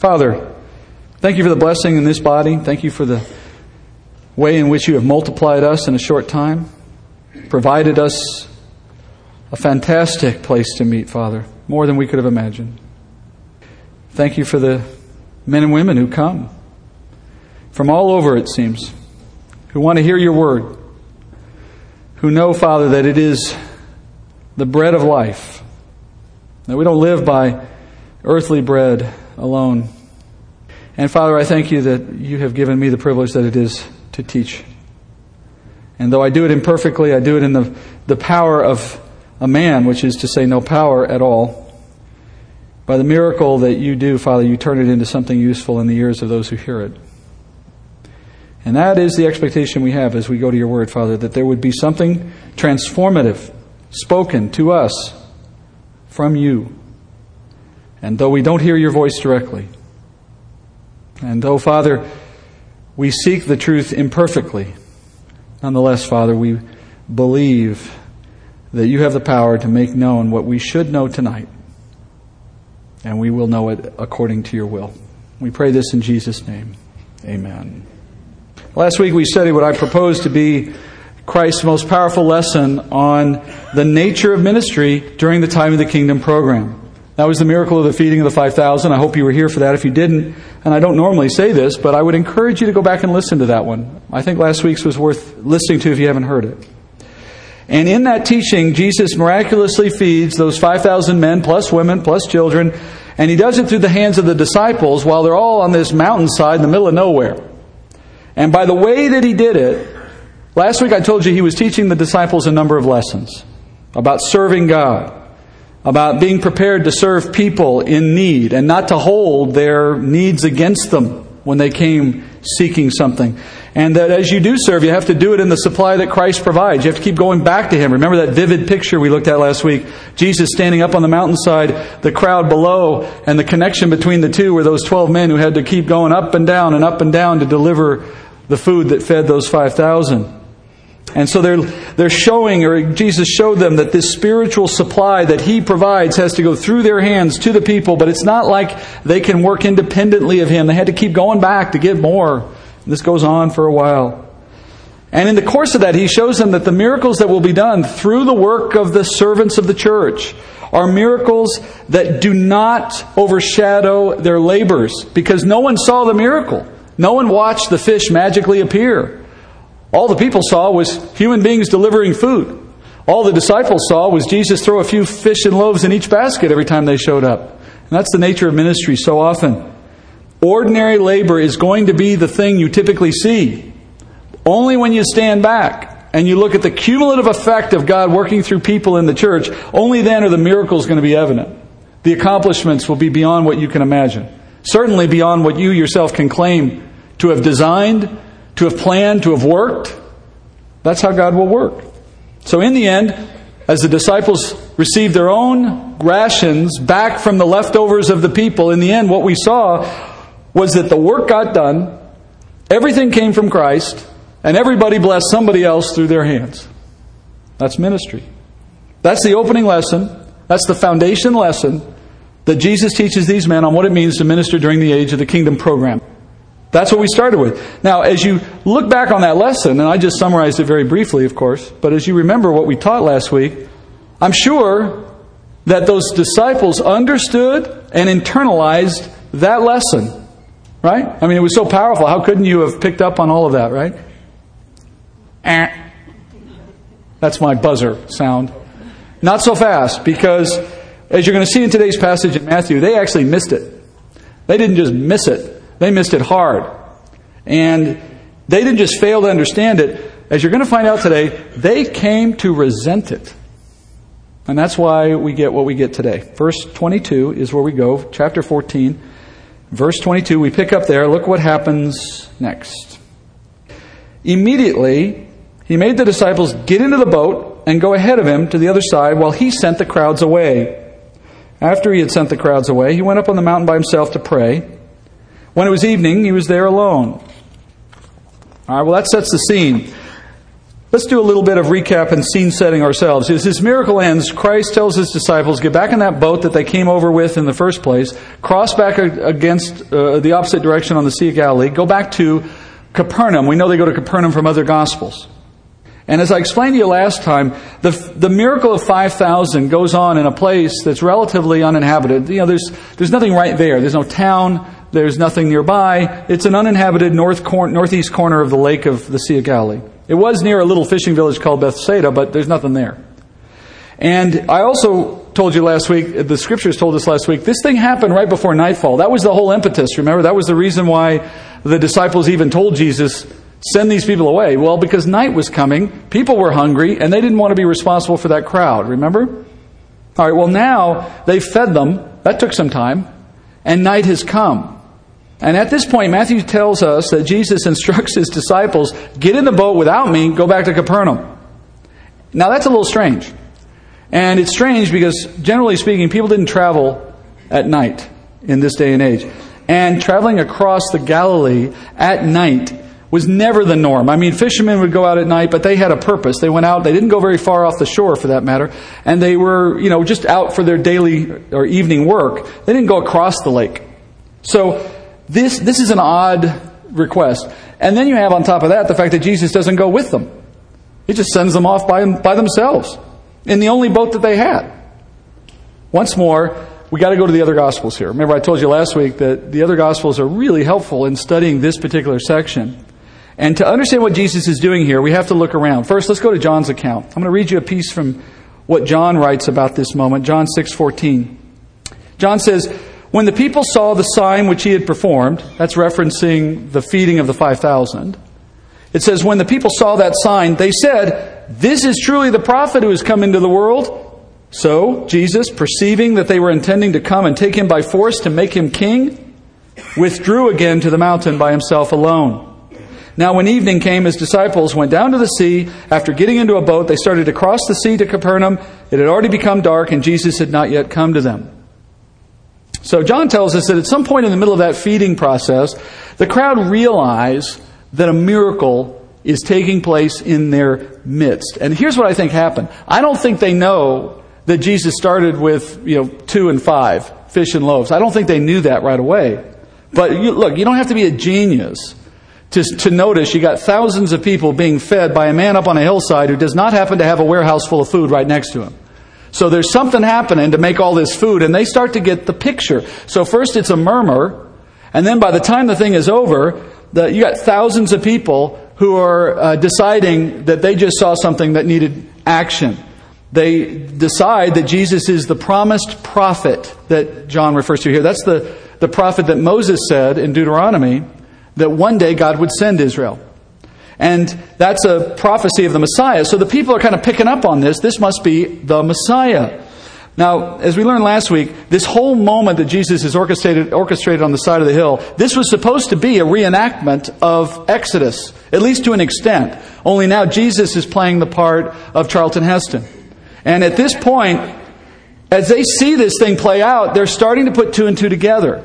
Father, thank you for the blessing in this body. Thank you for the way in which you have multiplied us in a short time, provided us a fantastic place to meet, Father, more than we could have imagined. Thank you for the men and women who come from all over, it seems, who want to hear your word, who know, Father, that it is the bread of life, that we don't live by earthly bread alone. And Father, I thank you that you have given me the privilege that it is to teach. And though I do it imperfectly, I do it in the, the power of a man, which is to say, no power at all. By the miracle that you do, Father, you turn it into something useful in the ears of those who hear it. And that is the expectation we have as we go to your word, Father, that there would be something transformative spoken to us from you. And though we don't hear your voice directly, and though, Father, we seek the truth imperfectly, nonetheless, Father, we believe that you have the power to make known what we should know tonight. And we will know it according to your will. We pray this in Jesus' name. Amen. Last week we studied what I proposed to be Christ's most powerful lesson on the nature of ministry during the time of the kingdom program. That was the miracle of the feeding of the 5,000. I hope you were here for that. If you didn't, and I don't normally say this, but I would encourage you to go back and listen to that one. I think last week's was worth listening to if you haven't heard it. And in that teaching, Jesus miraculously feeds those 5,000 men, plus women, plus children, and he does it through the hands of the disciples while they're all on this mountainside in the middle of nowhere. And by the way that he did it, last week I told you he was teaching the disciples a number of lessons about serving God, about being prepared to serve people in need and not to hold their needs against them when they came seeking something. And that as you do serve, you have to do it in the supply that Christ provides. You have to keep going back to Him. Remember that vivid picture we looked at last week? Jesus standing up on the mountainside, the crowd below, and the connection between the two were those 12 men who had to keep going up and down and up and down to deliver the food that fed those 5,000. And so they're, they're showing, or Jesus showed them that this spiritual supply that He provides has to go through their hands to the people, but it's not like they can work independently of Him. They had to keep going back to get more. This goes on for a while. And in the course of that, he shows them that the miracles that will be done through the work of the servants of the church are miracles that do not overshadow their labors because no one saw the miracle. No one watched the fish magically appear. All the people saw was human beings delivering food. All the disciples saw was Jesus throw a few fish and loaves in each basket every time they showed up. And that's the nature of ministry so often. Ordinary labor is going to be the thing you typically see. Only when you stand back and you look at the cumulative effect of God working through people in the church, only then are the miracles going to be evident. The accomplishments will be beyond what you can imagine. Certainly beyond what you yourself can claim to have designed, to have planned, to have worked. That's how God will work. So in the end, as the disciples received their own rations back from the leftovers of the people, in the end, what we saw was that the work got done, everything came from Christ, and everybody blessed somebody else through their hands. That's ministry. That's the opening lesson. That's the foundation lesson that Jesus teaches these men on what it means to minister during the age of the kingdom program. That's what we started with. Now, as you look back on that lesson, and I just summarized it very briefly, of course, but as you remember what we taught last week, I'm sure that those disciples understood and internalized that lesson Right? I mean, it was so powerful. How couldn't you have picked up on all of that, right? Eh. That's my buzzer sound. Not so fast, because as you're going to see in today's passage in Matthew, they actually missed it. They didn't just miss it, they missed it hard. And they didn't just fail to understand it. As you're going to find out today, they came to resent it. And that's why we get what we get today. Verse 22 is where we go, chapter 14. Verse 22, we pick up there. Look what happens next. Immediately, he made the disciples get into the boat and go ahead of him to the other side while he sent the crowds away. After he had sent the crowds away, he went up on the mountain by himself to pray. When it was evening, he was there alone. All right, well, that sets the scene. Let's do a little bit of recap and scene setting ourselves. As this miracle ends, Christ tells his disciples, get back in that boat that they came over with in the first place, cross back against uh, the opposite direction on the Sea of Galilee, go back to Capernaum. We know they go to Capernaum from other Gospels. And as I explained to you last time, the, the miracle of 5,000 goes on in a place that's relatively uninhabited. You know, there's, there's nothing right there. There's no town. There's nothing nearby. It's an uninhabited north cor- northeast corner of the lake of the Sea of Galilee. It was near a little fishing village called Bethsaida, but there's nothing there. And I also told you last week, the scriptures told us last week, this thing happened right before nightfall. That was the whole impetus, remember? That was the reason why the disciples even told Jesus, send these people away. Well, because night was coming, people were hungry, and they didn't want to be responsible for that crowd, remember? All right, well, now they fed them. That took some time. And night has come. And at this point, Matthew tells us that Jesus instructs his disciples get in the boat without me, go back to Capernaum. Now, that's a little strange. And it's strange because, generally speaking, people didn't travel at night in this day and age. And traveling across the Galilee at night was never the norm. I mean, fishermen would go out at night, but they had a purpose. They went out, they didn't go very far off the shore for that matter, and they were, you know, just out for their daily or evening work. They didn't go across the lake. So, this, this is an odd request. And then you have on top of that the fact that Jesus doesn't go with them. He just sends them off by, by themselves in the only boat that they had. Once more, we got to go to the other Gospels here. Remember, I told you last week that the other Gospels are really helpful in studying this particular section. And to understand what Jesus is doing here, we have to look around. First, let's go to John's account. I'm going to read you a piece from what John writes about this moment, John 6:14. John says, when the people saw the sign which he had performed, that's referencing the feeding of the 5,000, it says, When the people saw that sign, they said, This is truly the prophet who has come into the world. So, Jesus, perceiving that they were intending to come and take him by force to make him king, withdrew again to the mountain by himself alone. Now, when evening came, his disciples went down to the sea. After getting into a boat, they started to cross the sea to Capernaum. It had already become dark, and Jesus had not yet come to them. So John tells us that at some point in the middle of that feeding process, the crowd realize that a miracle is taking place in their midst. And here's what I think happened. I don't think they know that Jesus started with, you know, two and five fish and loaves. I don't think they knew that right away. But you, look, you don't have to be a genius to, to notice you got thousands of people being fed by a man up on a hillside who does not happen to have a warehouse full of food right next to him. So there's something happening to make all this food, and they start to get the picture. So first it's a murmur, and then by the time the thing is over, the, you got thousands of people who are uh, deciding that they just saw something that needed action. They decide that Jesus is the promised prophet that John refers to here. That's the, the prophet that Moses said in Deuteronomy that one day God would send Israel. And that's a prophecy of the Messiah. So the people are kind of picking up on this. This must be the Messiah. Now, as we learned last week, this whole moment that Jesus is orchestrated, orchestrated on the side of the hill, this was supposed to be a reenactment of Exodus, at least to an extent. Only now Jesus is playing the part of Charlton Heston. And at this point, as they see this thing play out, they're starting to put two and two together.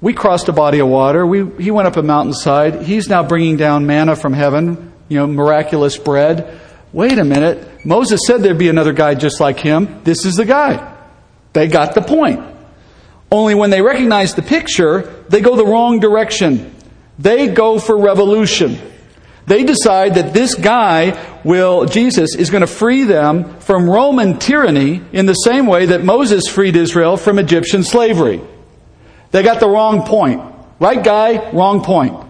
We crossed a body of water. We, he went up a mountainside. He's now bringing down manna from heaven, you know, miraculous bread. Wait a minute. Moses said there'd be another guy just like him. This is the guy. They got the point. Only when they recognize the picture, they go the wrong direction. They go for revolution. They decide that this guy will, Jesus, is going to free them from Roman tyranny in the same way that Moses freed Israel from Egyptian slavery. They got the wrong point. Right guy, wrong point.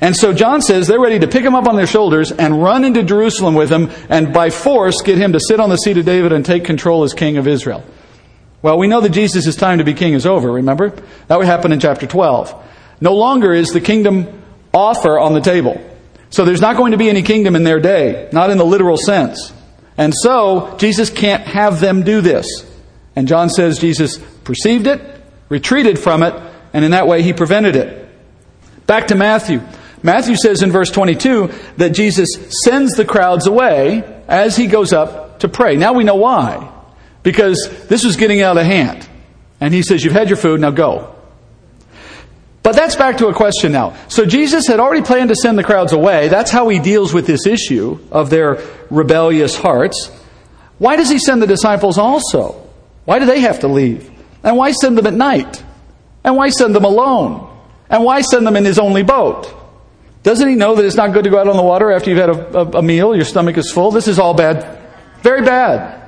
And so John says they're ready to pick him up on their shoulders and run into Jerusalem with him and by force get him to sit on the seat of David and take control as king of Israel. Well, we know that Jesus' time to be king is over, remember? That would happen in chapter 12. No longer is the kingdom offer on the table. So there's not going to be any kingdom in their day, not in the literal sense. And so Jesus can't have them do this. And John says Jesus perceived it, retreated from it, and in that way he prevented it. Back to Matthew. Matthew says in verse 22 that Jesus sends the crowds away as he goes up to pray. Now we know why. Because this was getting out of hand. And he says, You've had your food, now go. But that's back to a question now. So Jesus had already planned to send the crowds away. That's how he deals with this issue of their rebellious hearts. Why does he send the disciples also? Why do they have to leave? And why send them at night? And why send them alone? And why send them in his only boat? Doesn't he know that it's not good to go out on the water after you've had a, a, a meal, your stomach is full? This is all bad. Very bad.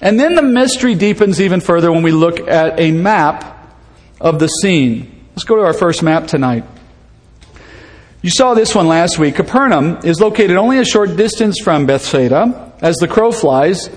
And then the mystery deepens even further when we look at a map of the scene. Let's go to our first map tonight. You saw this one last week. Capernaum is located only a short distance from Bethsaida as the crow flies,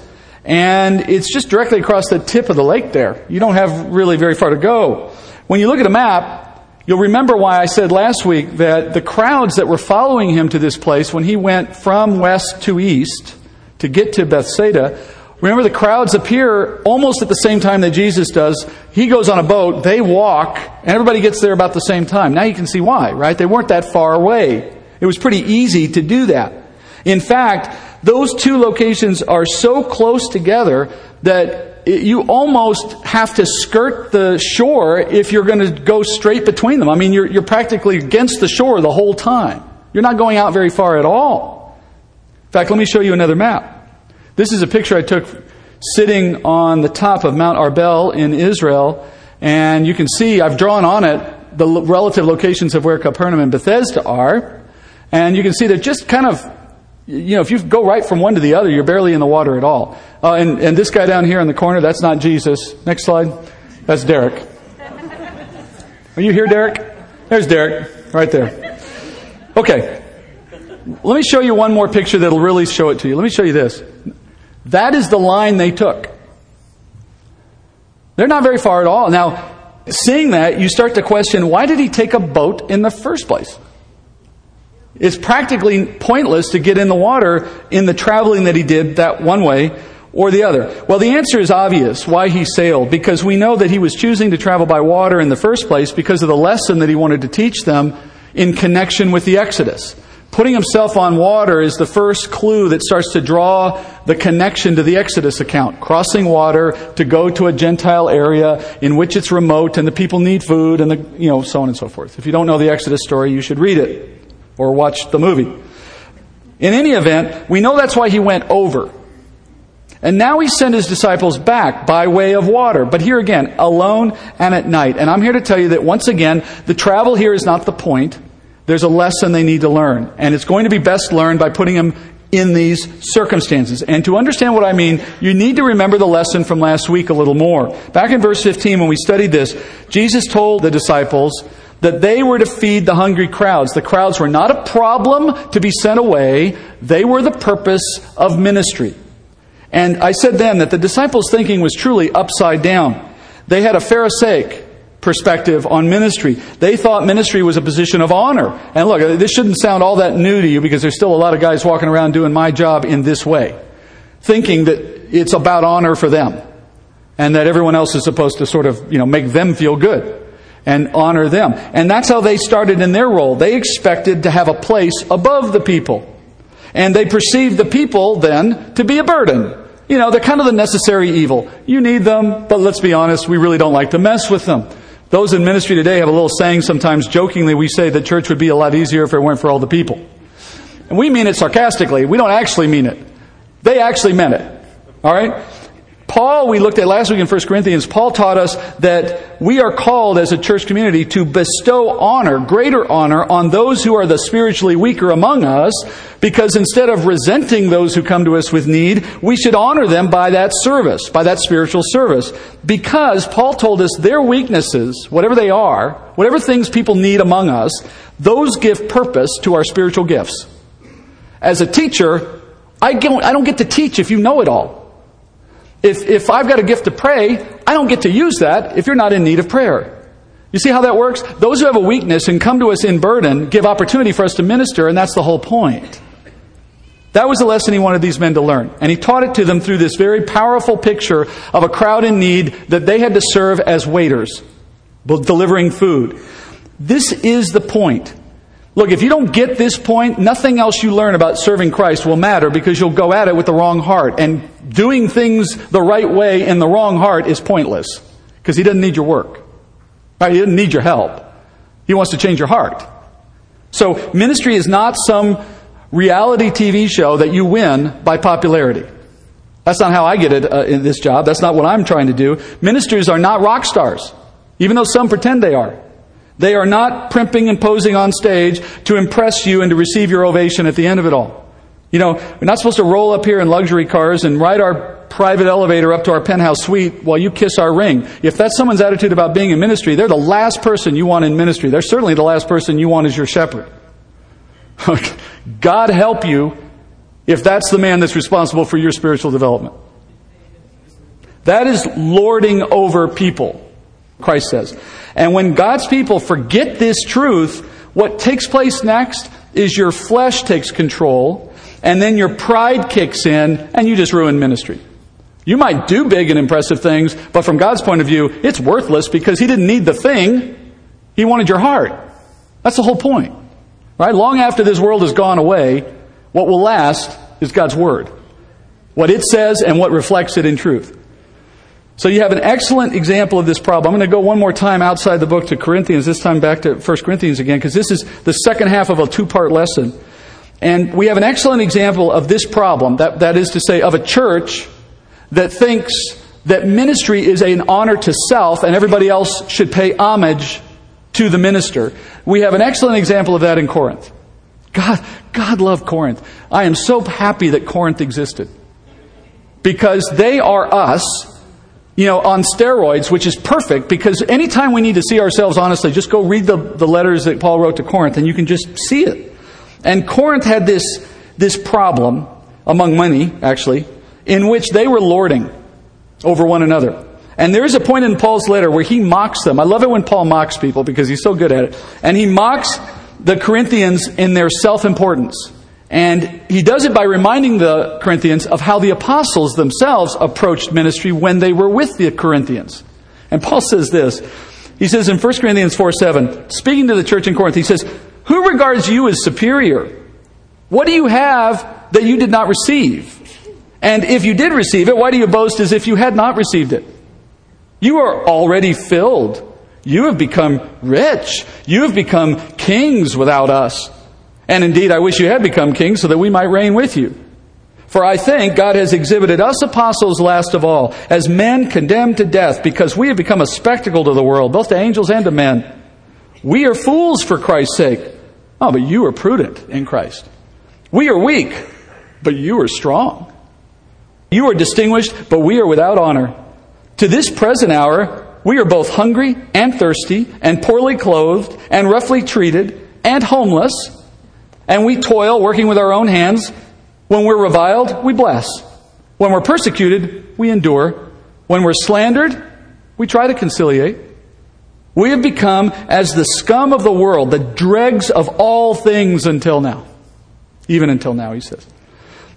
and it's just directly across the tip of the lake there. You don't have really very far to go. When you look at a map, You'll remember why I said last week that the crowds that were following him to this place when he went from west to east to get to Bethsaida, remember the crowds appear almost at the same time that Jesus does. He goes on a boat, they walk, and everybody gets there about the same time. Now you can see why, right? They weren't that far away. It was pretty easy to do that. In fact, those two locations are so close together that you almost have to skirt the shore if you're going to go straight between them. I mean, you're, you're practically against the shore the whole time. You're not going out very far at all. In fact, let me show you another map. This is a picture I took sitting on the top of Mount Arbel in Israel, and you can see I've drawn on it the relative locations of where Capernaum and Bethsaida are, and you can see they're just kind of you know, if you go right from one to the other, you're barely in the water at all. Uh, and, and this guy down here in the corner, that's not Jesus. Next slide. That's Derek. Are you here, Derek? There's Derek, right there. Okay. Let me show you one more picture that'll really show it to you. Let me show you this. That is the line they took. They're not very far at all. Now, seeing that, you start to question why did he take a boat in the first place? It's practically pointless to get in the water in the traveling that he did that one way or the other. Well, the answer is obvious why he sailed, because we know that he was choosing to travel by water in the first place because of the lesson that he wanted to teach them in connection with the Exodus. Putting himself on water is the first clue that starts to draw the connection to the Exodus account. Crossing water to go to a Gentile area in which it's remote and the people need food and the, you know, so on and so forth. If you don't know the Exodus story, you should read it or watch the movie. In any event, we know that's why he went over. And now he sent his disciples back by way of water. But here again, alone and at night. And I'm here to tell you that once again, the travel here is not the point. There's a lesson they need to learn. And it's going to be best learned by putting them in these circumstances. And to understand what I mean, you need to remember the lesson from last week a little more. Back in verse 15, when we studied this, Jesus told the disciples that they were to feed the hungry crowds. The crowds were not a problem to be sent away, they were the purpose of ministry. And I said then that the disciples' thinking was truly upside down. They had a Pharisaic perspective on ministry. They thought ministry was a position of honor. And look, this shouldn't sound all that new to you because there's still a lot of guys walking around doing my job in this way, thinking that it's about honor for them and that everyone else is supposed to sort of, you know, make them feel good and honor them. And that's how they started in their role. They expected to have a place above the people. And they perceived the people then to be a burden. You know, they're kind of the necessary evil. You need them, but let's be honest, we really don't like to mess with them. Those in ministry today have a little saying sometimes jokingly we say that church would be a lot easier if it weren't for all the people. And we mean it sarcastically. We don't actually mean it. They actually meant it. All right? Paul, we looked at last week in 1 Corinthians, Paul taught us that we are called as a church community to bestow honor, greater honor, on those who are the spiritually weaker among us, because instead of resenting those who come to us with need, we should honor them by that service, by that spiritual service. Because Paul told us their weaknesses, whatever they are, whatever things people need among us, those give purpose to our spiritual gifts. As a teacher, I don't get to teach if you know it all. If, if I've got a gift to pray, I don't get to use that if you're not in need of prayer. You see how that works? Those who have a weakness and come to us in burden give opportunity for us to minister, and that's the whole point. That was the lesson he wanted these men to learn. And he taught it to them through this very powerful picture of a crowd in need that they had to serve as waiters, delivering food. This is the point. Look, if you don't get this point, nothing else you learn about serving Christ will matter because you'll go at it with the wrong heart. And doing things the right way in the wrong heart is pointless because He doesn't need your work. Right? He doesn't need your help. He wants to change your heart. So ministry is not some reality TV show that you win by popularity. That's not how I get it uh, in this job. That's not what I'm trying to do. Ministers are not rock stars, even though some pretend they are. They are not primping and posing on stage to impress you and to receive your ovation at the end of it all. You know, we're not supposed to roll up here in luxury cars and ride our private elevator up to our penthouse suite while you kiss our ring. If that's someone's attitude about being in ministry, they're the last person you want in ministry. They're certainly the last person you want as your shepherd. God help you if that's the man that's responsible for your spiritual development. That is lording over people, Christ says. And when God's people forget this truth, what takes place next is your flesh takes control, and then your pride kicks in, and you just ruin ministry. You might do big and impressive things, but from God's point of view, it's worthless because He didn't need the thing. He wanted your heart. That's the whole point. Right? Long after this world has gone away, what will last is God's Word. What it says and what reflects it in truth. So you have an excellent example of this problem. I'm going to go one more time outside the book to Corinthians, this time back to 1 Corinthians again, because this is the second half of a two part lesson. And we have an excellent example of this problem, that, that is to say, of a church that thinks that ministry is an honor to self and everybody else should pay homage to the minister. We have an excellent example of that in Corinth. God, God loved Corinth. I am so happy that Corinth existed. Because they are us, you know, on steroids, which is perfect because anytime we need to see ourselves honestly, just go read the, the letters that Paul wrote to Corinth and you can just see it. And Corinth had this, this problem, among many, actually, in which they were lording over one another. And there is a point in Paul's letter where he mocks them. I love it when Paul mocks people because he's so good at it. And he mocks the Corinthians in their self importance. And he does it by reminding the Corinthians of how the apostles themselves approached ministry when they were with the Corinthians. And Paul says this. He says in 1 Corinthians 4 7, speaking to the church in Corinth, he says, Who regards you as superior? What do you have that you did not receive? And if you did receive it, why do you boast as if you had not received it? You are already filled. You have become rich. You have become kings without us. And indeed, I wish you had become kings so that we might reign with you. For I think God has exhibited us apostles last of all, as men condemned to death, because we have become a spectacle to the world, both to angels and to men. We are fools for Christ's sake. Oh, but you are prudent in Christ. We are weak, but you are strong. You are distinguished, but we are without honor. To this present hour, we are both hungry and thirsty, and poorly clothed, and roughly treated, and homeless, and we toil working with our own hands. When we're reviled, we bless. When we're persecuted, we endure. When we're slandered, we try to conciliate. We have become as the scum of the world, the dregs of all things until now. Even until now, he says.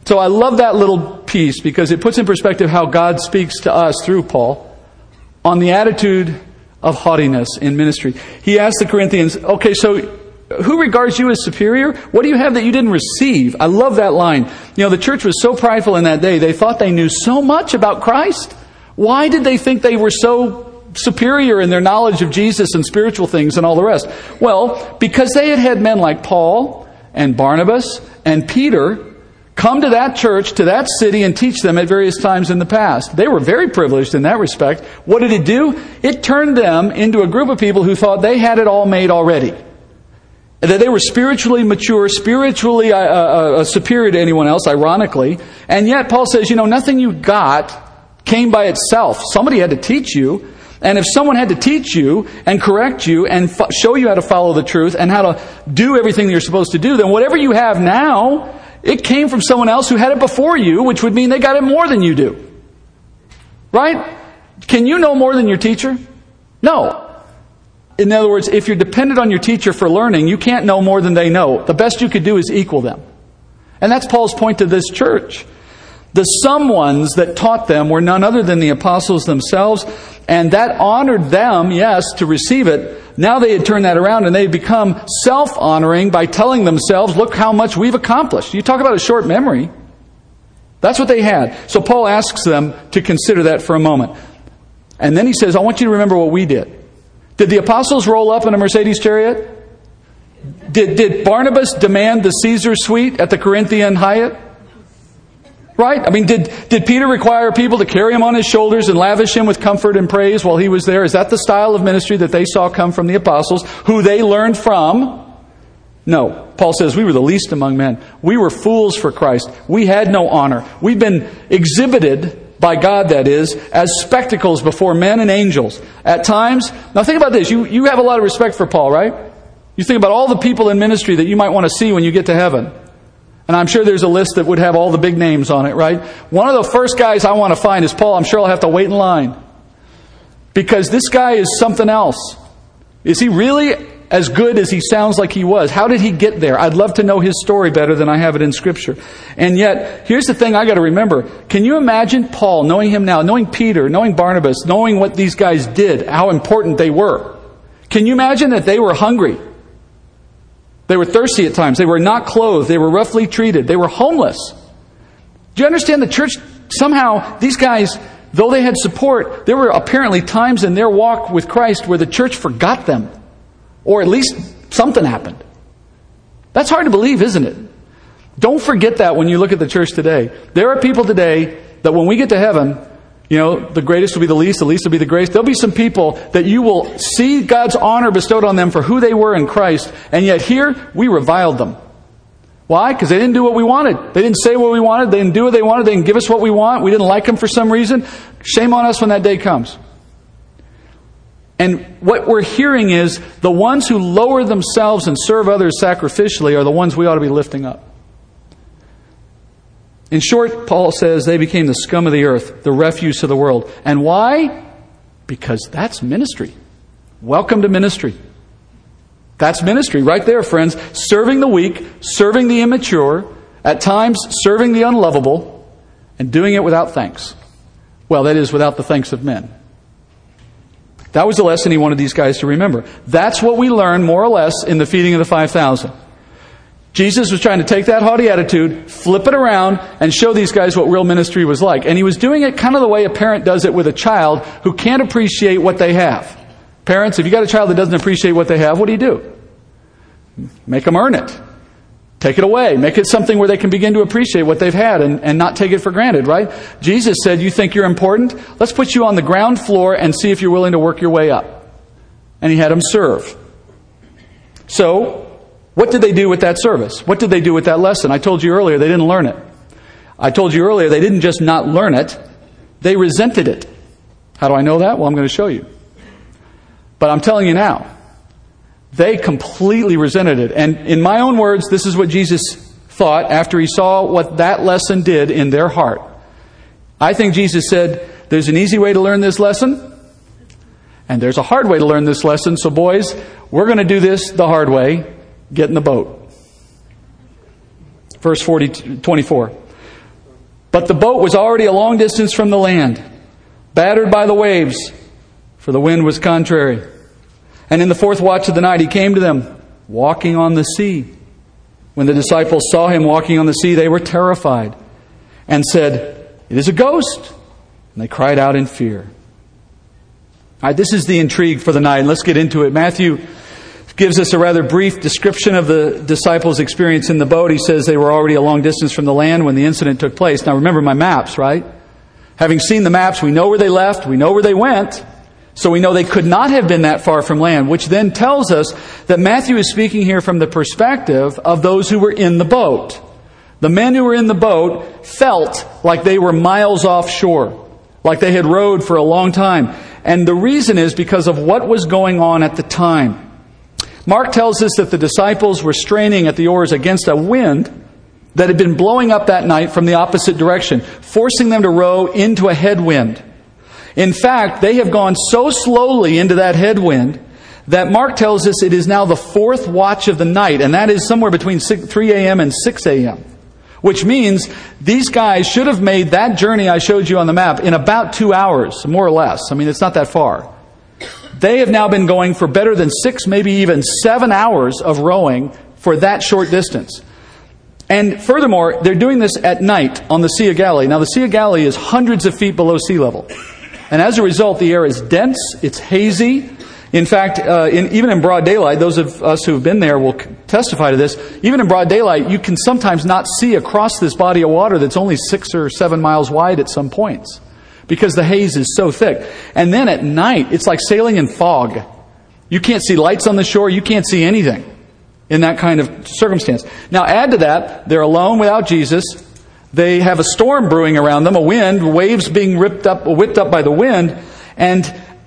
So I love that little piece because it puts in perspective how God speaks to us through Paul on the attitude of haughtiness in ministry. He asked the Corinthians, okay, so who regards you as superior? What do you have that you didn't receive? I love that line. You know, the church was so prideful in that day, they thought they knew so much about Christ. Why did they think they were so superior in their knowledge of Jesus and spiritual things and all the rest? Well, because they had had men like Paul and Barnabas and Peter come to that church, to that city, and teach them at various times in the past. They were very privileged in that respect. What did it do? It turned them into a group of people who thought they had it all made already. That they were spiritually mature, spiritually uh, uh, uh, superior to anyone else, ironically. And yet, Paul says, you know, nothing you got came by itself. Somebody had to teach you. And if someone had to teach you and correct you and fo- show you how to follow the truth and how to do everything that you're supposed to do, then whatever you have now it came from someone else who had it before you, which would mean they got it more than you do. Right? Can you know more than your teacher? No. In other words, if you're dependent on your teacher for learning, you can't know more than they know. The best you could do is equal them. And that's Paul's point to this church. The someones that taught them were none other than the apostles themselves, and that honored them, yes, to receive it, now they had turned that around and they had become self honoring by telling themselves, look how much we've accomplished. You talk about a short memory. That's what they had. So Paul asks them to consider that for a moment. And then he says, I want you to remember what we did. Did the apostles roll up in a Mercedes chariot? Did, did Barnabas demand the Caesar suite at the Corinthian Hyatt? Right? I mean, did, did Peter require people to carry him on his shoulders and lavish him with comfort and praise while he was there? Is that the style of ministry that they saw come from the apostles, who they learned from? No. Paul says we were the least among men. We were fools for Christ. We had no honor. We've been exhibited by God, that is, as spectacles before men and angels. At times, now think about this. You, you have a lot of respect for Paul, right? You think about all the people in ministry that you might want to see when you get to heaven. And I'm sure there's a list that would have all the big names on it, right? One of the first guys I want to find is Paul. I'm sure I'll have to wait in line. Because this guy is something else. Is he really as good as he sounds like he was? How did he get there? I'd love to know his story better than I have it in Scripture. And yet, here's the thing I got to remember. Can you imagine Paul, knowing him now, knowing Peter, knowing Barnabas, knowing what these guys did, how important they were? Can you imagine that they were hungry? They were thirsty at times. They were not clothed. They were roughly treated. They were homeless. Do you understand the church? Somehow, these guys, though they had support, there were apparently times in their walk with Christ where the church forgot them. Or at least something happened. That's hard to believe, isn't it? Don't forget that when you look at the church today. There are people today that when we get to heaven, you know, the greatest will be the least, the least will be the greatest. There'll be some people that you will see God's honor bestowed on them for who they were in Christ, and yet here we reviled them. Why? Because they didn't do what we wanted. They didn't say what we wanted. They didn't do what they wanted. They didn't give us what we want. We didn't like them for some reason. Shame on us when that day comes. And what we're hearing is the ones who lower themselves and serve others sacrificially are the ones we ought to be lifting up. In short, Paul says they became the scum of the earth, the refuse of the world. And why? Because that's ministry. Welcome to ministry. That's ministry right there, friends. Serving the weak, serving the immature, at times serving the unlovable, and doing it without thanks. Well, that is, without the thanks of men. That was the lesson he wanted these guys to remember. That's what we learn, more or less, in the feeding of the 5,000. Jesus was trying to take that haughty attitude, flip it around, and show these guys what real ministry was like. And he was doing it kind of the way a parent does it with a child who can't appreciate what they have. Parents, if you got a child that doesn't appreciate what they have, what do you do? Make them earn it. Take it away. Make it something where they can begin to appreciate what they've had and, and not take it for granted, right? Jesus said, You think you're important? Let's put you on the ground floor and see if you're willing to work your way up. And he had them serve. So, what did they do with that service? What did they do with that lesson? I told you earlier they didn't learn it. I told you earlier they didn't just not learn it, they resented it. How do I know that? Well, I'm going to show you. But I'm telling you now, they completely resented it. And in my own words, this is what Jesus thought after he saw what that lesson did in their heart. I think Jesus said, There's an easy way to learn this lesson, and there's a hard way to learn this lesson. So, boys, we're going to do this the hard way. Get in the boat. Verse 40, 24. But the boat was already a long distance from the land, battered by the waves, for the wind was contrary. And in the fourth watch of the night, he came to them, walking on the sea. When the disciples saw him walking on the sea, they were terrified and said, It is a ghost. And they cried out in fear. All right, this is the intrigue for the night. Let's get into it. Matthew gives us a rather brief description of the disciples' experience in the boat. He says they were already a long distance from the land when the incident took place. Now remember my maps, right? Having seen the maps, we know where they left, we know where they went, so we know they could not have been that far from land, which then tells us that Matthew is speaking here from the perspective of those who were in the boat. The men who were in the boat felt like they were miles offshore, like they had rowed for a long time. And the reason is because of what was going on at the time. Mark tells us that the disciples were straining at the oars against a wind that had been blowing up that night from the opposite direction, forcing them to row into a headwind. In fact, they have gone so slowly into that headwind that Mark tells us it is now the fourth watch of the night, and that is somewhere between 3 a.m. and 6 a.m. Which means these guys should have made that journey I showed you on the map in about two hours, more or less. I mean, it's not that far. They have now been going for better than six, maybe even seven hours of rowing for that short distance. And furthermore, they're doing this at night on the Sea of Galilee. Now, the Sea of Galilee is hundreds of feet below sea level. And as a result, the air is dense, it's hazy, In fact, uh, in, even in broad daylight, those of us who have been there will testify to this. Even in broad daylight, you can sometimes not see across this body of water that's only six or seven miles wide at some points because the haze is so thick. And then at night, it's like sailing in fog. You can't see lights on the shore, you can't see anything in that kind of circumstance. Now, add to that, they're alone without Jesus. They have a storm brewing around them, a wind, waves being ripped up, whipped up by the wind, and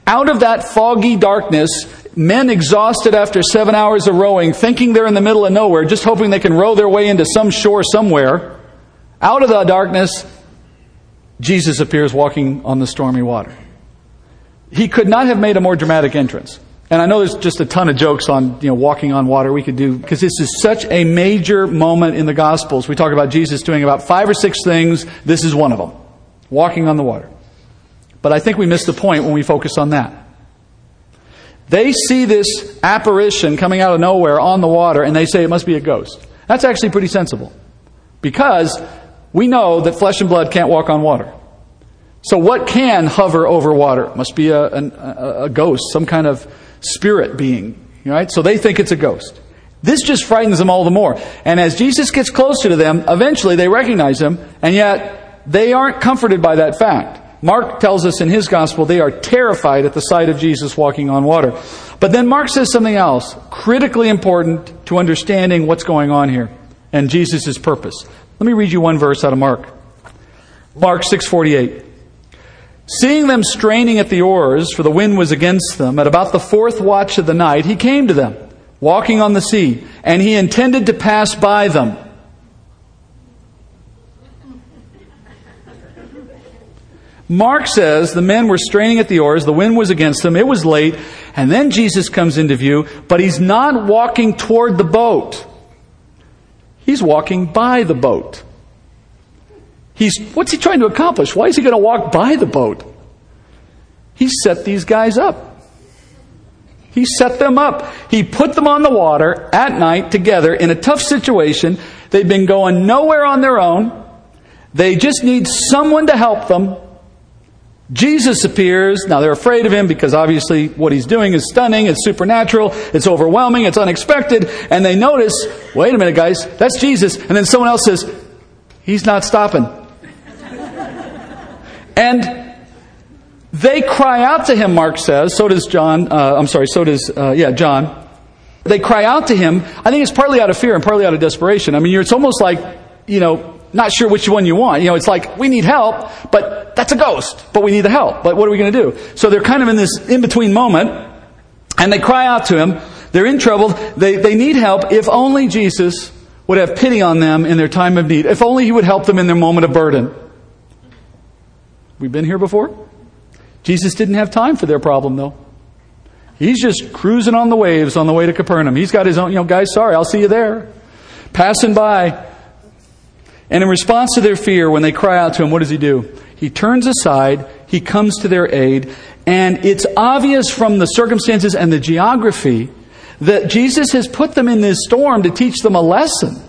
out of that foggy darkness, men exhausted after seven hours of rowing, thinking they're in the middle of nowhere, just hoping they can row their way into some shore somewhere, out of the darkness, Jesus appears walking on the stormy water. He could not have made a more dramatic entrance. And I know there's just a ton of jokes on, you know, walking on water we could do because this is such a major moment in the Gospels. We talk about Jesus doing about five or six things. This is one of them. Walking on the water. But I think we miss the point when we focus on that. They see this apparition coming out of nowhere on the water and they say it must be a ghost. That's actually pretty sensible. Because we know that flesh and blood can't walk on water. So what can hover over water? It must be a, a, a ghost, some kind of spirit being. Right? So they think it's a ghost. This just frightens them all the more. And as Jesus gets closer to them, eventually they recognize him, and yet they aren't comforted by that fact. Mark tells us in his gospel they are terrified at the sight of Jesus walking on water. But then Mark says something else, critically important to understanding what's going on here and Jesus' purpose. Let me read you one verse out of Mark. Mark 6:48. Seeing them straining at the oars, for the wind was against them, at about the fourth watch of the night, he came to them, walking on the sea, and he intended to pass by them. Mark says the men were straining at the oars, the wind was against them, it was late, and then Jesus comes into view, but he's not walking toward the boat. He's walking by the boat. He's, what's he trying to accomplish? Why is he going to walk by the boat? He set these guys up. He set them up. He put them on the water at night together in a tough situation. They've been going nowhere on their own. They just need someone to help them. Jesus appears. Now they're afraid of him because obviously what he's doing is stunning, it's supernatural, it's overwhelming, it's unexpected, and they notice, wait a minute, guys, that's Jesus. And then someone else says, he's not stopping. and they cry out to him, Mark says, so does John, uh, I'm sorry, so does, uh, yeah, John. They cry out to him. I think it's partly out of fear and partly out of desperation. I mean, it's almost like, you know, not sure which one you want. You know, it's like, we need help, but that's a ghost, but we need the help. But what are we going to do? So they're kind of in this in between moment, and they cry out to him. They're in trouble. They, they need help. If only Jesus would have pity on them in their time of need. If only he would help them in their moment of burden. We've been here before? Jesus didn't have time for their problem, though. He's just cruising on the waves on the way to Capernaum. He's got his own, you know, guys, sorry, I'll see you there. Passing by. And in response to their fear, when they cry out to him, what does he do? He turns aside, he comes to their aid, and it's obvious from the circumstances and the geography that Jesus has put them in this storm to teach them a lesson,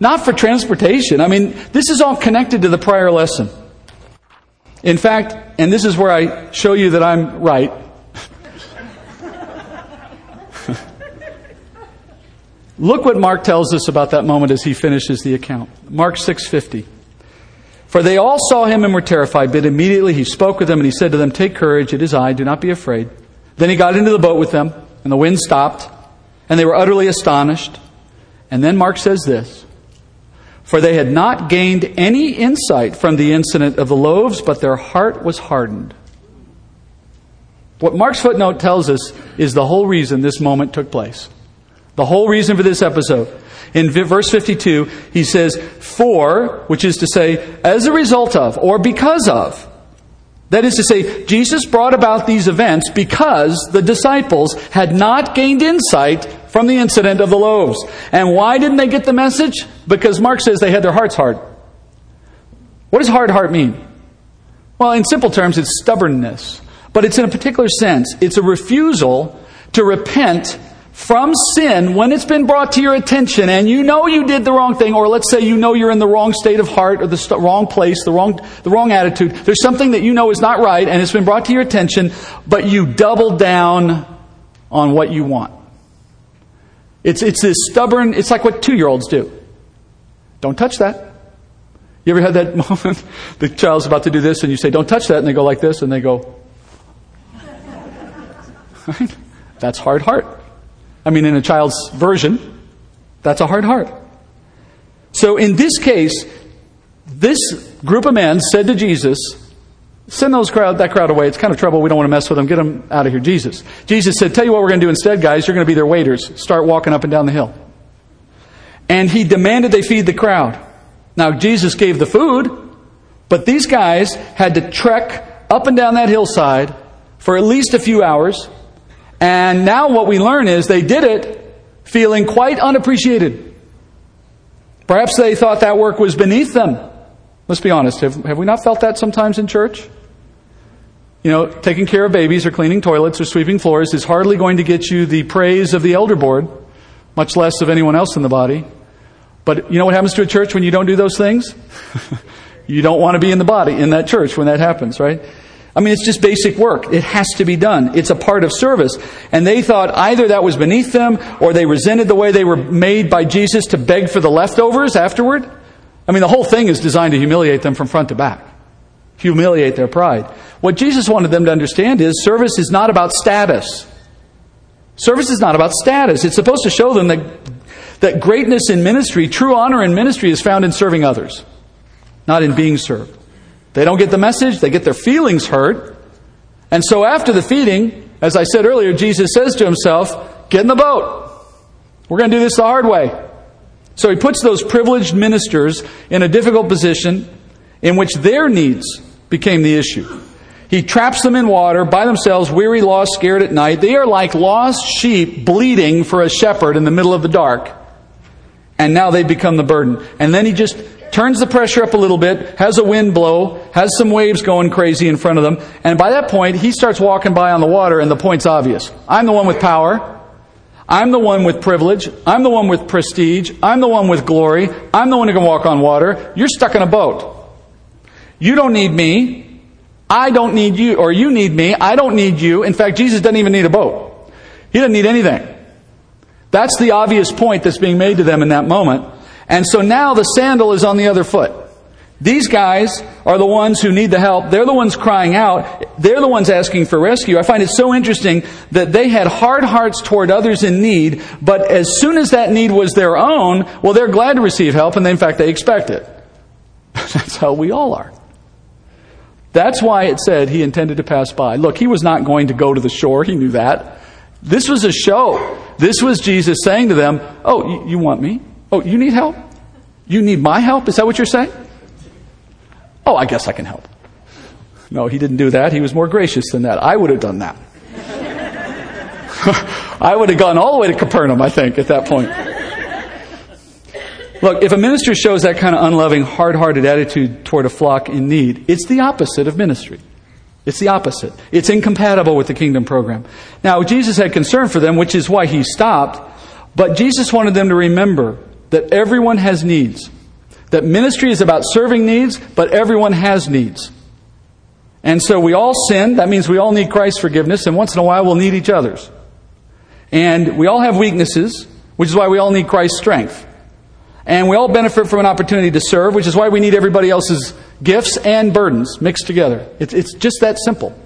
not for transportation. I mean, this is all connected to the prior lesson. In fact, and this is where I show you that I'm right, Look what Mark tells us about that moment as he finishes the account. Mark 6:50. For they all saw him and were terrified, but immediately he spoke with them and he said to them, "Take courage, it is I, do not be afraid." Then he got into the boat with them, and the wind stopped, and they were utterly astonished. And then Mark says this, for they had not gained any insight from the incident of the loaves, but their heart was hardened. What Mark's footnote tells us is the whole reason this moment took place. The whole reason for this episode. In verse 52, he says, For, which is to say, as a result of, or because of. That is to say, Jesus brought about these events because the disciples had not gained insight from the incident of the loaves. And why didn't they get the message? Because Mark says they had their hearts hard. What does hard heart mean? Well, in simple terms, it's stubbornness. But it's in a particular sense. It's a refusal to repent from sin when it's been brought to your attention and you know you did the wrong thing, or let's say you know you're in the wrong state of heart or the st- wrong place, the wrong, the wrong attitude. There's something that you know is not right and it's been brought to your attention, but you double down on what you want. It's, it's this stubborn, it's like what two year olds do. Don't touch that. You ever had that moment? The child's about to do this and you say, don't touch that, and they go like this, and they go, right? That's hard heart. I mean, in a child's version, that's a hard heart. So in this case, this group of men said to Jesus, Send those crowd, that crowd away. It's kind of trouble. We don't want to mess with them. Get them out of here, Jesus. Jesus said, Tell you what we're going to do instead, guys. You're going to be their waiters. Start walking up and down the hill. And he demanded they feed the crowd. Now, Jesus gave the food, but these guys had to trek up and down that hillside for at least a few hours. And now what we learn is they did it feeling quite unappreciated. Perhaps they thought that work was beneath them. Let's be honest. Have, have we not felt that sometimes in church? You know, taking care of babies or cleaning toilets or sweeping floors is hardly going to get you the praise of the elder board, much less of anyone else in the body. But you know what happens to a church when you don't do those things? you don't want to be in the body, in that church when that happens, right? I mean, it's just basic work. It has to be done. It's a part of service. And they thought either that was beneath them or they resented the way they were made by Jesus to beg for the leftovers afterward. I mean, the whole thing is designed to humiliate them from front to back humiliate their pride. What Jesus wanted them to understand is service is not about status. Service is not about status. It's supposed to show them that, that greatness in ministry, true honor in ministry, is found in serving others, not in being served. They don't get the message, they get their feelings hurt. And so after the feeding, as I said earlier, Jesus says to himself, Get in the boat. We're going to do this the hard way. So he puts those privileged ministers in a difficult position in which their needs became the issue. He traps them in water by themselves, weary, lost, scared at night. They are like lost sheep bleeding for a shepherd in the middle of the dark. And now they become the burden. And then he just turns the pressure up a little bit, has a wind blow, has some waves going crazy in front of them. And by that point, he starts walking by on the water, and the point's obvious. I'm the one with power. I'm the one with privilege. I'm the one with prestige. I'm the one with glory. I'm the one who can walk on water. You're stuck in a boat. You don't need me. I don't need you, or you need me. I don't need you. In fact, Jesus doesn't even need a boat. He doesn't need anything. That's the obvious point that's being made to them in that moment. And so now the sandal is on the other foot. These guys are the ones who need the help. They're the ones crying out. They're the ones asking for rescue. I find it so interesting that they had hard hearts toward others in need, but as soon as that need was their own, well, they're glad to receive help, and in fact, they expect it. That's how we all are. That's why it said he intended to pass by. Look, he was not going to go to the shore. He knew that. This was a show. This was Jesus saying to them, Oh, you want me? Oh, you need help? You need my help? Is that what you're saying? Oh, I guess I can help. No, he didn't do that. He was more gracious than that. I would have done that. I would have gone all the way to Capernaum, I think, at that point. Look, if a minister shows that kind of unloving, hard hearted attitude toward a flock in need, it's the opposite of ministry. It's the opposite. It's incompatible with the kingdom program. Now, Jesus had concern for them, which is why he stopped, but Jesus wanted them to remember that everyone has needs. That ministry is about serving needs, but everyone has needs. And so we all sin. That means we all need Christ's forgiveness, and once in a while we'll need each other's. And we all have weaknesses, which is why we all need Christ's strength. And we all benefit from an opportunity to serve, which is why we need everybody else's gifts and burdens mixed together. It's, it's just that simple.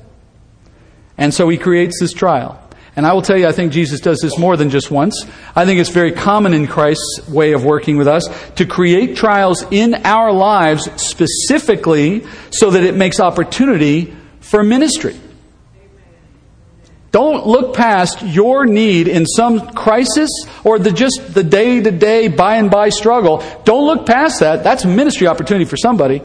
And so he creates this trial. And I will tell you, I think Jesus does this more than just once. I think it's very common in Christ's way of working with us to create trials in our lives specifically so that it makes opportunity for ministry. Don't look past your need in some crisis or the just the day to day, by and by struggle. Don't look past that. That's a ministry opportunity for somebody.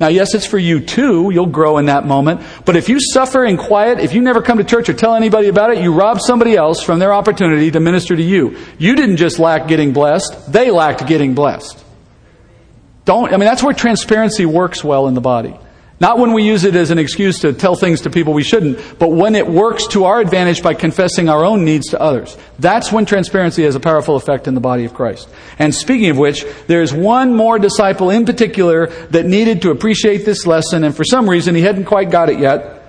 Now, yes, it's for you too. You'll grow in that moment. But if you suffer in quiet, if you never come to church or tell anybody about it, you rob somebody else from their opportunity to minister to you. You didn't just lack getting blessed, they lacked getting blessed. Don't, I mean, that's where transparency works well in the body. Not when we use it as an excuse to tell things to people we shouldn't, but when it works to our advantage by confessing our own needs to others. That's when transparency has a powerful effect in the body of Christ. And speaking of which, there's one more disciple in particular that needed to appreciate this lesson, and for some reason he hadn't quite got it yet.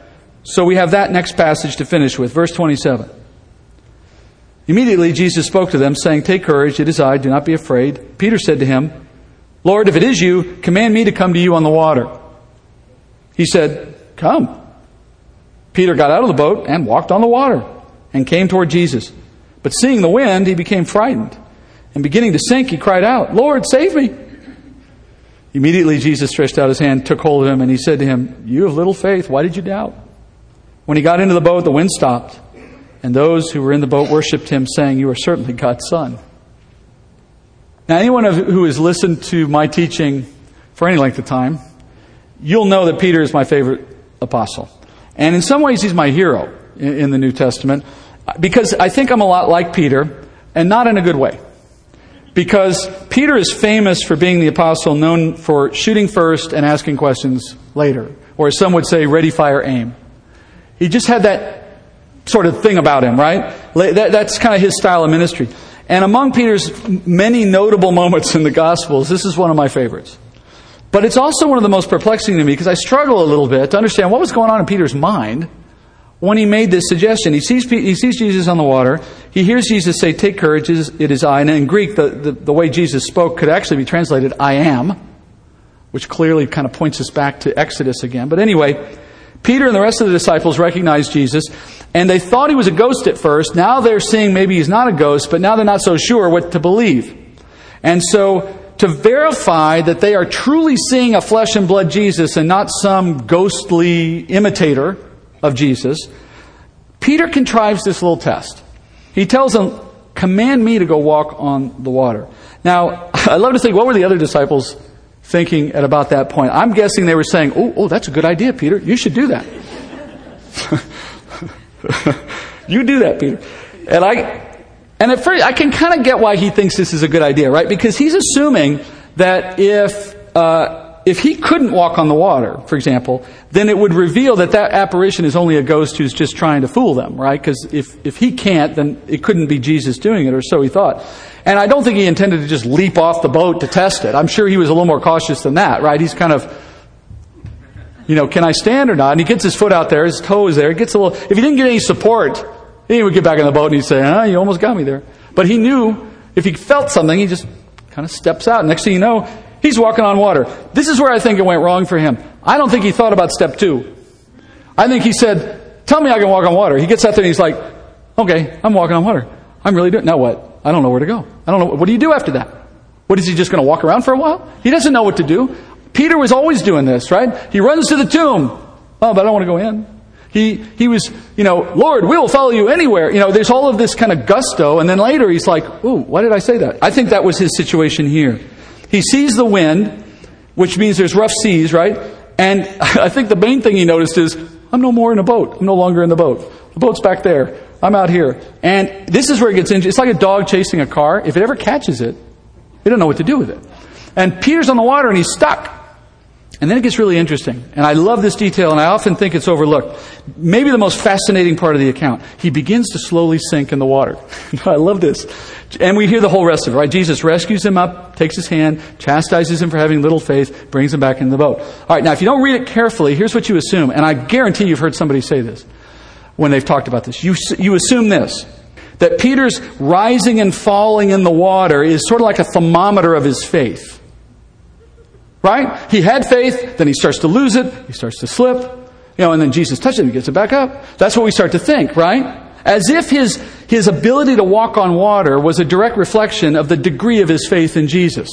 So we have that next passage to finish with, verse 27. Immediately Jesus spoke to them, saying, Take courage, it is I, do not be afraid. Peter said to him, Lord, if it is you, command me to come to you on the water. He said, Come. Peter got out of the boat and walked on the water and came toward Jesus. But seeing the wind, he became frightened. And beginning to sink, he cried out, Lord, save me. Immediately Jesus stretched out his hand, took hold of him, and he said to him, You have little faith, why did you doubt? When he got into the boat, the wind stopped, and those who were in the boat worshipped him, saying, You are certainly God's Son. Now, anyone who has listened to my teaching for any length of time, you'll know that Peter is my favorite apostle. And in some ways, he's my hero in, the New Testament because I think I'm a lot like Peter, and not in a good way. Because Peter is famous for being the apostle known for shooting first and asking questions later, or as some would say, ready, fire, aim. He just had that sort of thing about him, right? That's kind of his style of ministry. And among Peter's many notable moments in the Gospels, this is one of my favorites. But it's also one of the most perplexing to me because I struggle a little bit to understand what was going on in Peter's mind when he made this suggestion. He sees, he sees Jesus on the water. He hears Jesus say, Take courage, it is I. And in Greek, the, the, the way Jesus spoke could actually be translated, I am, which clearly kind of points us back to Exodus again. But anyway, Peter and the rest of the disciples recognized Jesus, and they thought he was a ghost at first. Now they're seeing maybe he's not a ghost, but now they're not so sure what to believe. And so, to verify that they are truly seeing a flesh and blood Jesus and not some ghostly imitator of Jesus, Peter contrives this little test. He tells them, Command me to go walk on the water. Now, I love to think, what were the other disciples thinking at about that point. I'm guessing they were saying, oh, oh that's a good idea, Peter. You should do that. you do that, Peter. And I, and at first, I can kind of get why he thinks this is a good idea, right? Because he's assuming that if, uh, if he couldn't walk on the water, for example, then it would reveal that that apparition is only a ghost who's just trying to fool them, right? Because if, if he can't, then it couldn't be Jesus doing it, or so he thought. And I don't think he intended to just leap off the boat to test it. I'm sure he was a little more cautious than that, right? He's kind of, you know, can I stand or not? And he gets his foot out there, his toe is there. He gets a little, if he didn't get any support, he would get back in the boat and he'd say, ah, you almost got me there. But he knew if he felt something, he just kind of steps out. Next thing you know, he's walking on water. This is where I think it went wrong for him. I don't think he thought about step two. I think he said, tell me I can walk on water. He gets out there and he's like, okay, I'm walking on water. I'm really doing, it. now what? I don't know where to go. I don't know. What do you do after that? What is he just going to walk around for a while? He doesn't know what to do. Peter was always doing this, right? He runs to the tomb. Oh, but I don't want to go in. He, he was, you know, Lord, we'll follow you anywhere. You know, there's all of this kind of gusto. And then later he's like, ooh, why did I say that? I think that was his situation here. He sees the wind, which means there's rough seas, right? And I think the main thing he noticed is, I'm no more in a boat. I'm no longer in the boat. The boat's back there. I'm out here. And this is where it gets interesting. It's like a dog chasing a car. If it ever catches it, they don't know what to do with it. And Peter's on the water and he's stuck. And then it gets really interesting. And I love this detail and I often think it's overlooked. Maybe the most fascinating part of the account. He begins to slowly sink in the water. I love this. And we hear the whole rest of it, right? Jesus rescues him up, takes his hand, chastises him for having little faith, brings him back into the boat. All right, now if you don't read it carefully, here's what you assume. And I guarantee you've heard somebody say this when they've talked about this. You, you assume this that Peter's rising and falling in the water is sort of like a thermometer of his faith. Right? He had faith, then he starts to lose it, he starts to slip, you know, and then Jesus touches him, he gets it back up. That's what we start to think, right? As if his, his ability to walk on water was a direct reflection of the degree of his faith in Jesus.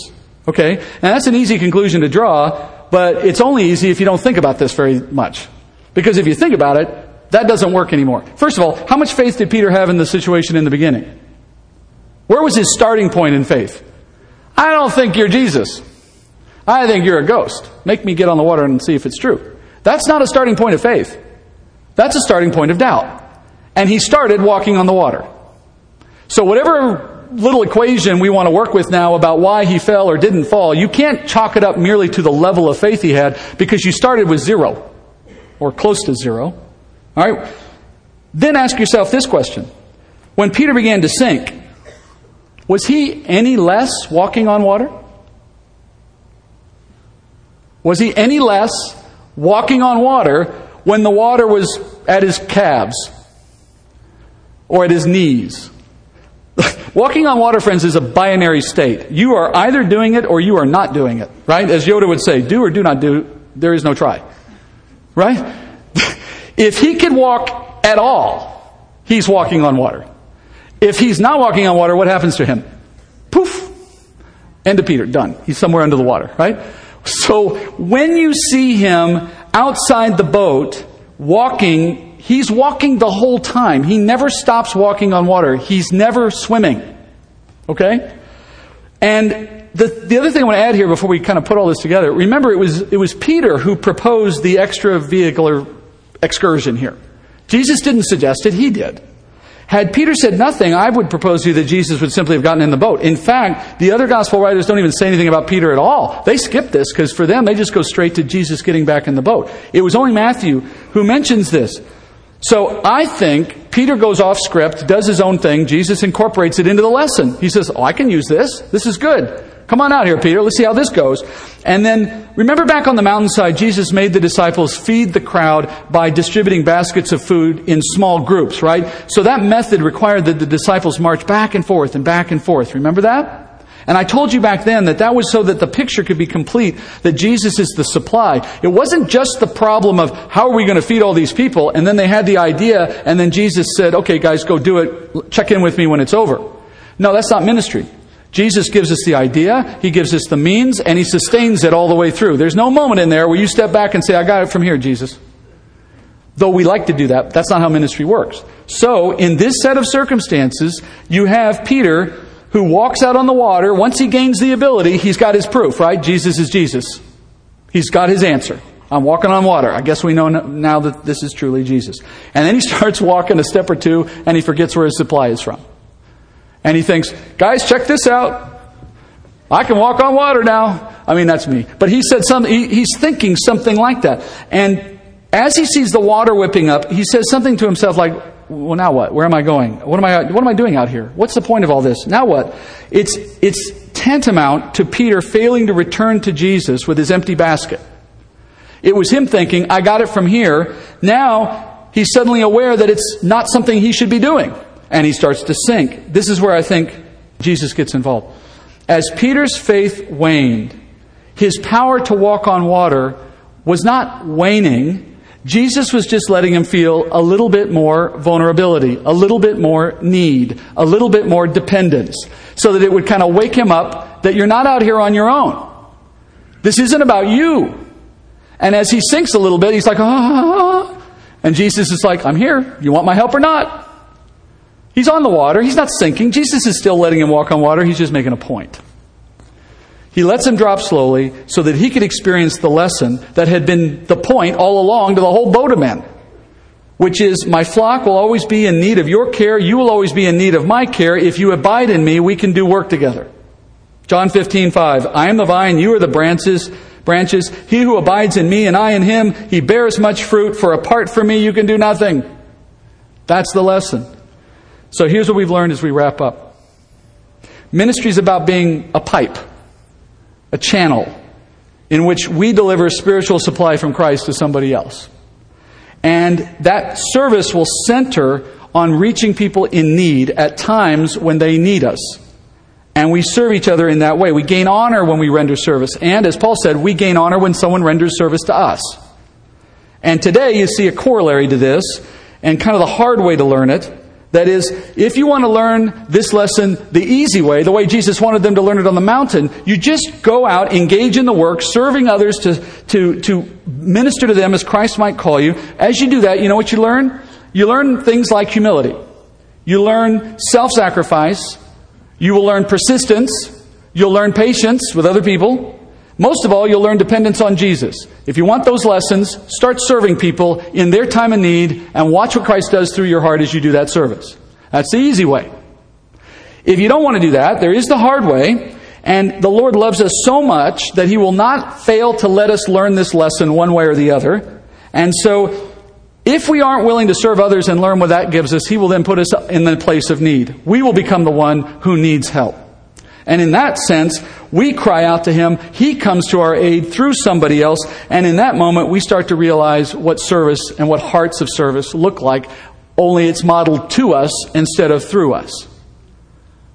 Okay? And that's an easy conclusion to draw, but it's only easy if you don't think about this very much. Because if you think about it, that doesn't work anymore. First of all, how much faith did Peter have in the situation in the beginning? Where was his starting point in faith? I don't think you're Jesus. I think you're a ghost. Make me get on the water and see if it's true. That's not a starting point of faith. That's a starting point of doubt. And he started walking on the water. So whatever little equation we want to work with now about why he fell or didn't fall, you can't chalk it up merely to the level of faith he had because you started with zero or close to zero. All right? Then ask yourself this question. When Peter began to sink, was he any less walking on water? Was he any less walking on water when the water was at his calves or at his knees? Walking on water, friends, is a binary state. You are either doing it or you are not doing it, right? As Yoda would say, do or do not do, there is no try. Right? if he can walk at all, he's walking on water. If he's not walking on water, what happens to him? Poof! End of Peter, done. He's somewhere under the water, right? So when you see him outside the boat, walking, he's walking the whole time. He never stops walking on water. He's never swimming. Okay? And the, the other thing I want to add here before we kind of put all this together, remember it was, it was Peter who proposed the extra vehicular excursion here. Jesus didn't suggest it, he did. Had Peter said nothing, I would propose to you that Jesus would simply have gotten in the boat. In fact, the other gospel writers don't even say anything about Peter at all. They skip this because for them, they just go straight to Jesus getting back in the boat. It was only Matthew who mentions this. So I think Peter goes off script, does his own thing. Jesus incorporates it into the lesson. He says, Oh, I can use this. This is good. Come on out here, Peter. Let's see how this goes. And then remember back on the mountainside, Jesus made the disciples feed the crowd by distributing baskets of food in small groups, right? So that method required that the disciples march back and forth and back and forth. Remember that? And I told you back then that that was so that the picture could be complete, that Jesus is the supply. It wasn't just the problem of how are we going to feed all these people, and then they had the idea, and then Jesus said, okay guys, go do it, check in with me when it's over. No, that's not ministry. Jesus gives us the idea, He gives us the means, and He sustains it all the way through. There's no moment in there where you step back and say, I got it from here, Jesus. Though we like to do that, that's not how ministry works. So, in this set of circumstances, you have Peter who walks out on the water. Once he gains the ability, he's got his proof, right? Jesus is Jesus. He's got his answer. I'm walking on water. I guess we know now that this is truly Jesus. And then he starts walking a step or two and he forgets where his supply is from. And he thinks, guys, check this out. I can walk on water now. I mean, that's me. But he said something, he, he's thinking something like that. And as he sees the water whipping up, he says something to himself like, well, now what? Where am I going? What am I, what am I doing out here? What's the point of all this? Now what? It's, it's tantamount to Peter failing to return to Jesus with his empty basket. It was him thinking, I got it from here. Now he's suddenly aware that it's not something he should be doing. And he starts to sink. This is where I think Jesus gets involved. As Peter's faith waned, his power to walk on water was not waning, Jesus was just letting him feel a little bit more vulnerability, a little bit more need, a little bit more dependence, so that it would kind of wake him up that you're not out here on your own. This isn't about you. And as he sinks a little bit, he's like, ah. And Jesus is like, I'm here. You want my help or not? He's on the water. He's not sinking. Jesus is still letting him walk on water. He's just making a point. He lets him drop slowly so that he could experience the lesson that had been the point all along to the whole boat of men, which is, My flock will always be in need of your care. You will always be in need of my care. If you abide in me, we can do work together. John 15, 5. I am the vine, you are the branches. Branches. He who abides in me and I in him, he bears much fruit, for apart from me you can do nothing. That's the lesson. So here's what we've learned as we wrap up. Ministry is about being a pipe a channel in which we deliver spiritual supply from Christ to somebody else. And that service will center on reaching people in need at times when they need us. And we serve each other in that way. We gain honor when we render service. And as Paul said, we gain honor when someone renders service to us. And today you see a corollary to this, and kind of the hard way to learn it that is, if you want to learn this lesson the easy way, the way Jesus wanted them to learn it on the mountain, you just go out, engage in the work, serving others to, to, to minister to them as Christ might call you. As you do that, you know what you learn? You learn things like humility. You learn self sacrifice. You will learn persistence. You'll learn patience with other people. Most of all, you'll learn dependence on Jesus. If you want those lessons, start serving people in their time of need and watch what Christ does through your heart as you do that service. That's the easy way. If you don't want to do that, there is the hard way. And the Lord loves us so much that He will not fail to let us learn this lesson one way or the other. And so, if we aren't willing to serve others and learn what that gives us, He will then put us in the place of need. We will become the one who needs help. And in that sense, we cry out to Him. He comes to our aid through somebody else. And in that moment, we start to realize what service and what hearts of service look like, only it's modeled to us instead of through us.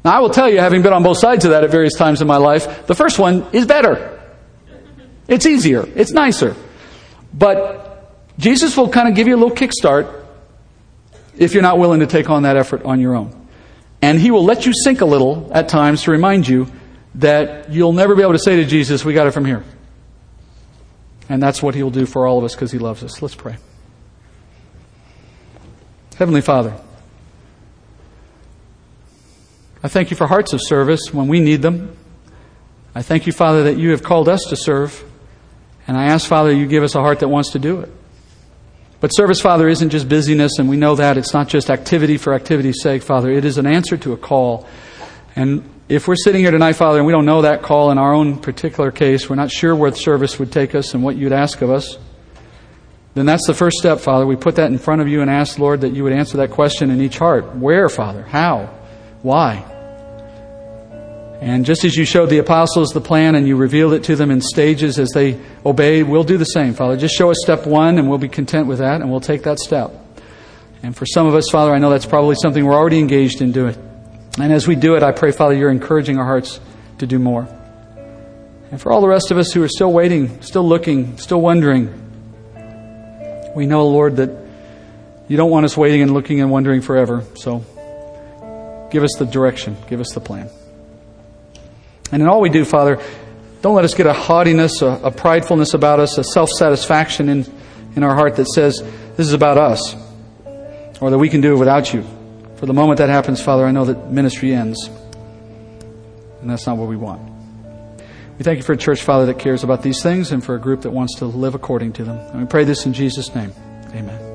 Now, I will tell you, having been on both sides of that at various times in my life, the first one is better. It's easier. It's nicer. But Jesus will kind of give you a little kickstart if you're not willing to take on that effort on your own. And He will let you sink a little at times to remind you that you'll never be able to say to Jesus, We got it from here. And that's what He'll do for all of us because He loves us. Let's pray. Heavenly Father, I thank you for hearts of service when we need them. I thank you, Father, that you have called us to serve. And I ask, Father, you give us a heart that wants to do it. But service, Father, isn't just busyness, and we know that. It's not just activity for activity's sake, Father. It is an answer to a call. And if we're sitting here tonight, Father, and we don't know that call in our own particular case, we're not sure where service would take us and what you'd ask of us, then that's the first step, Father. We put that in front of you and ask, Lord, that you would answer that question in each heart. Where, Father? How? Why? And just as you showed the apostles the plan and you revealed it to them in stages as they obeyed, we'll do the same, Father. Just show us step one and we'll be content with that and we'll take that step. And for some of us, Father, I know that's probably something we're already engaged in doing. And as we do it, I pray, Father, you're encouraging our hearts to do more. And for all the rest of us who are still waiting, still looking, still wondering, we know, Lord, that you don't want us waiting and looking and wondering forever. So give us the direction, give us the plan. And in all we do, Father, don't let us get a haughtiness, a, a pridefulness about us, a self satisfaction in, in our heart that says, this is about us, or that we can do it without you. For the moment that happens, Father, I know that ministry ends. And that's not what we want. We thank you for a church, Father, that cares about these things and for a group that wants to live according to them. And we pray this in Jesus' name. Amen.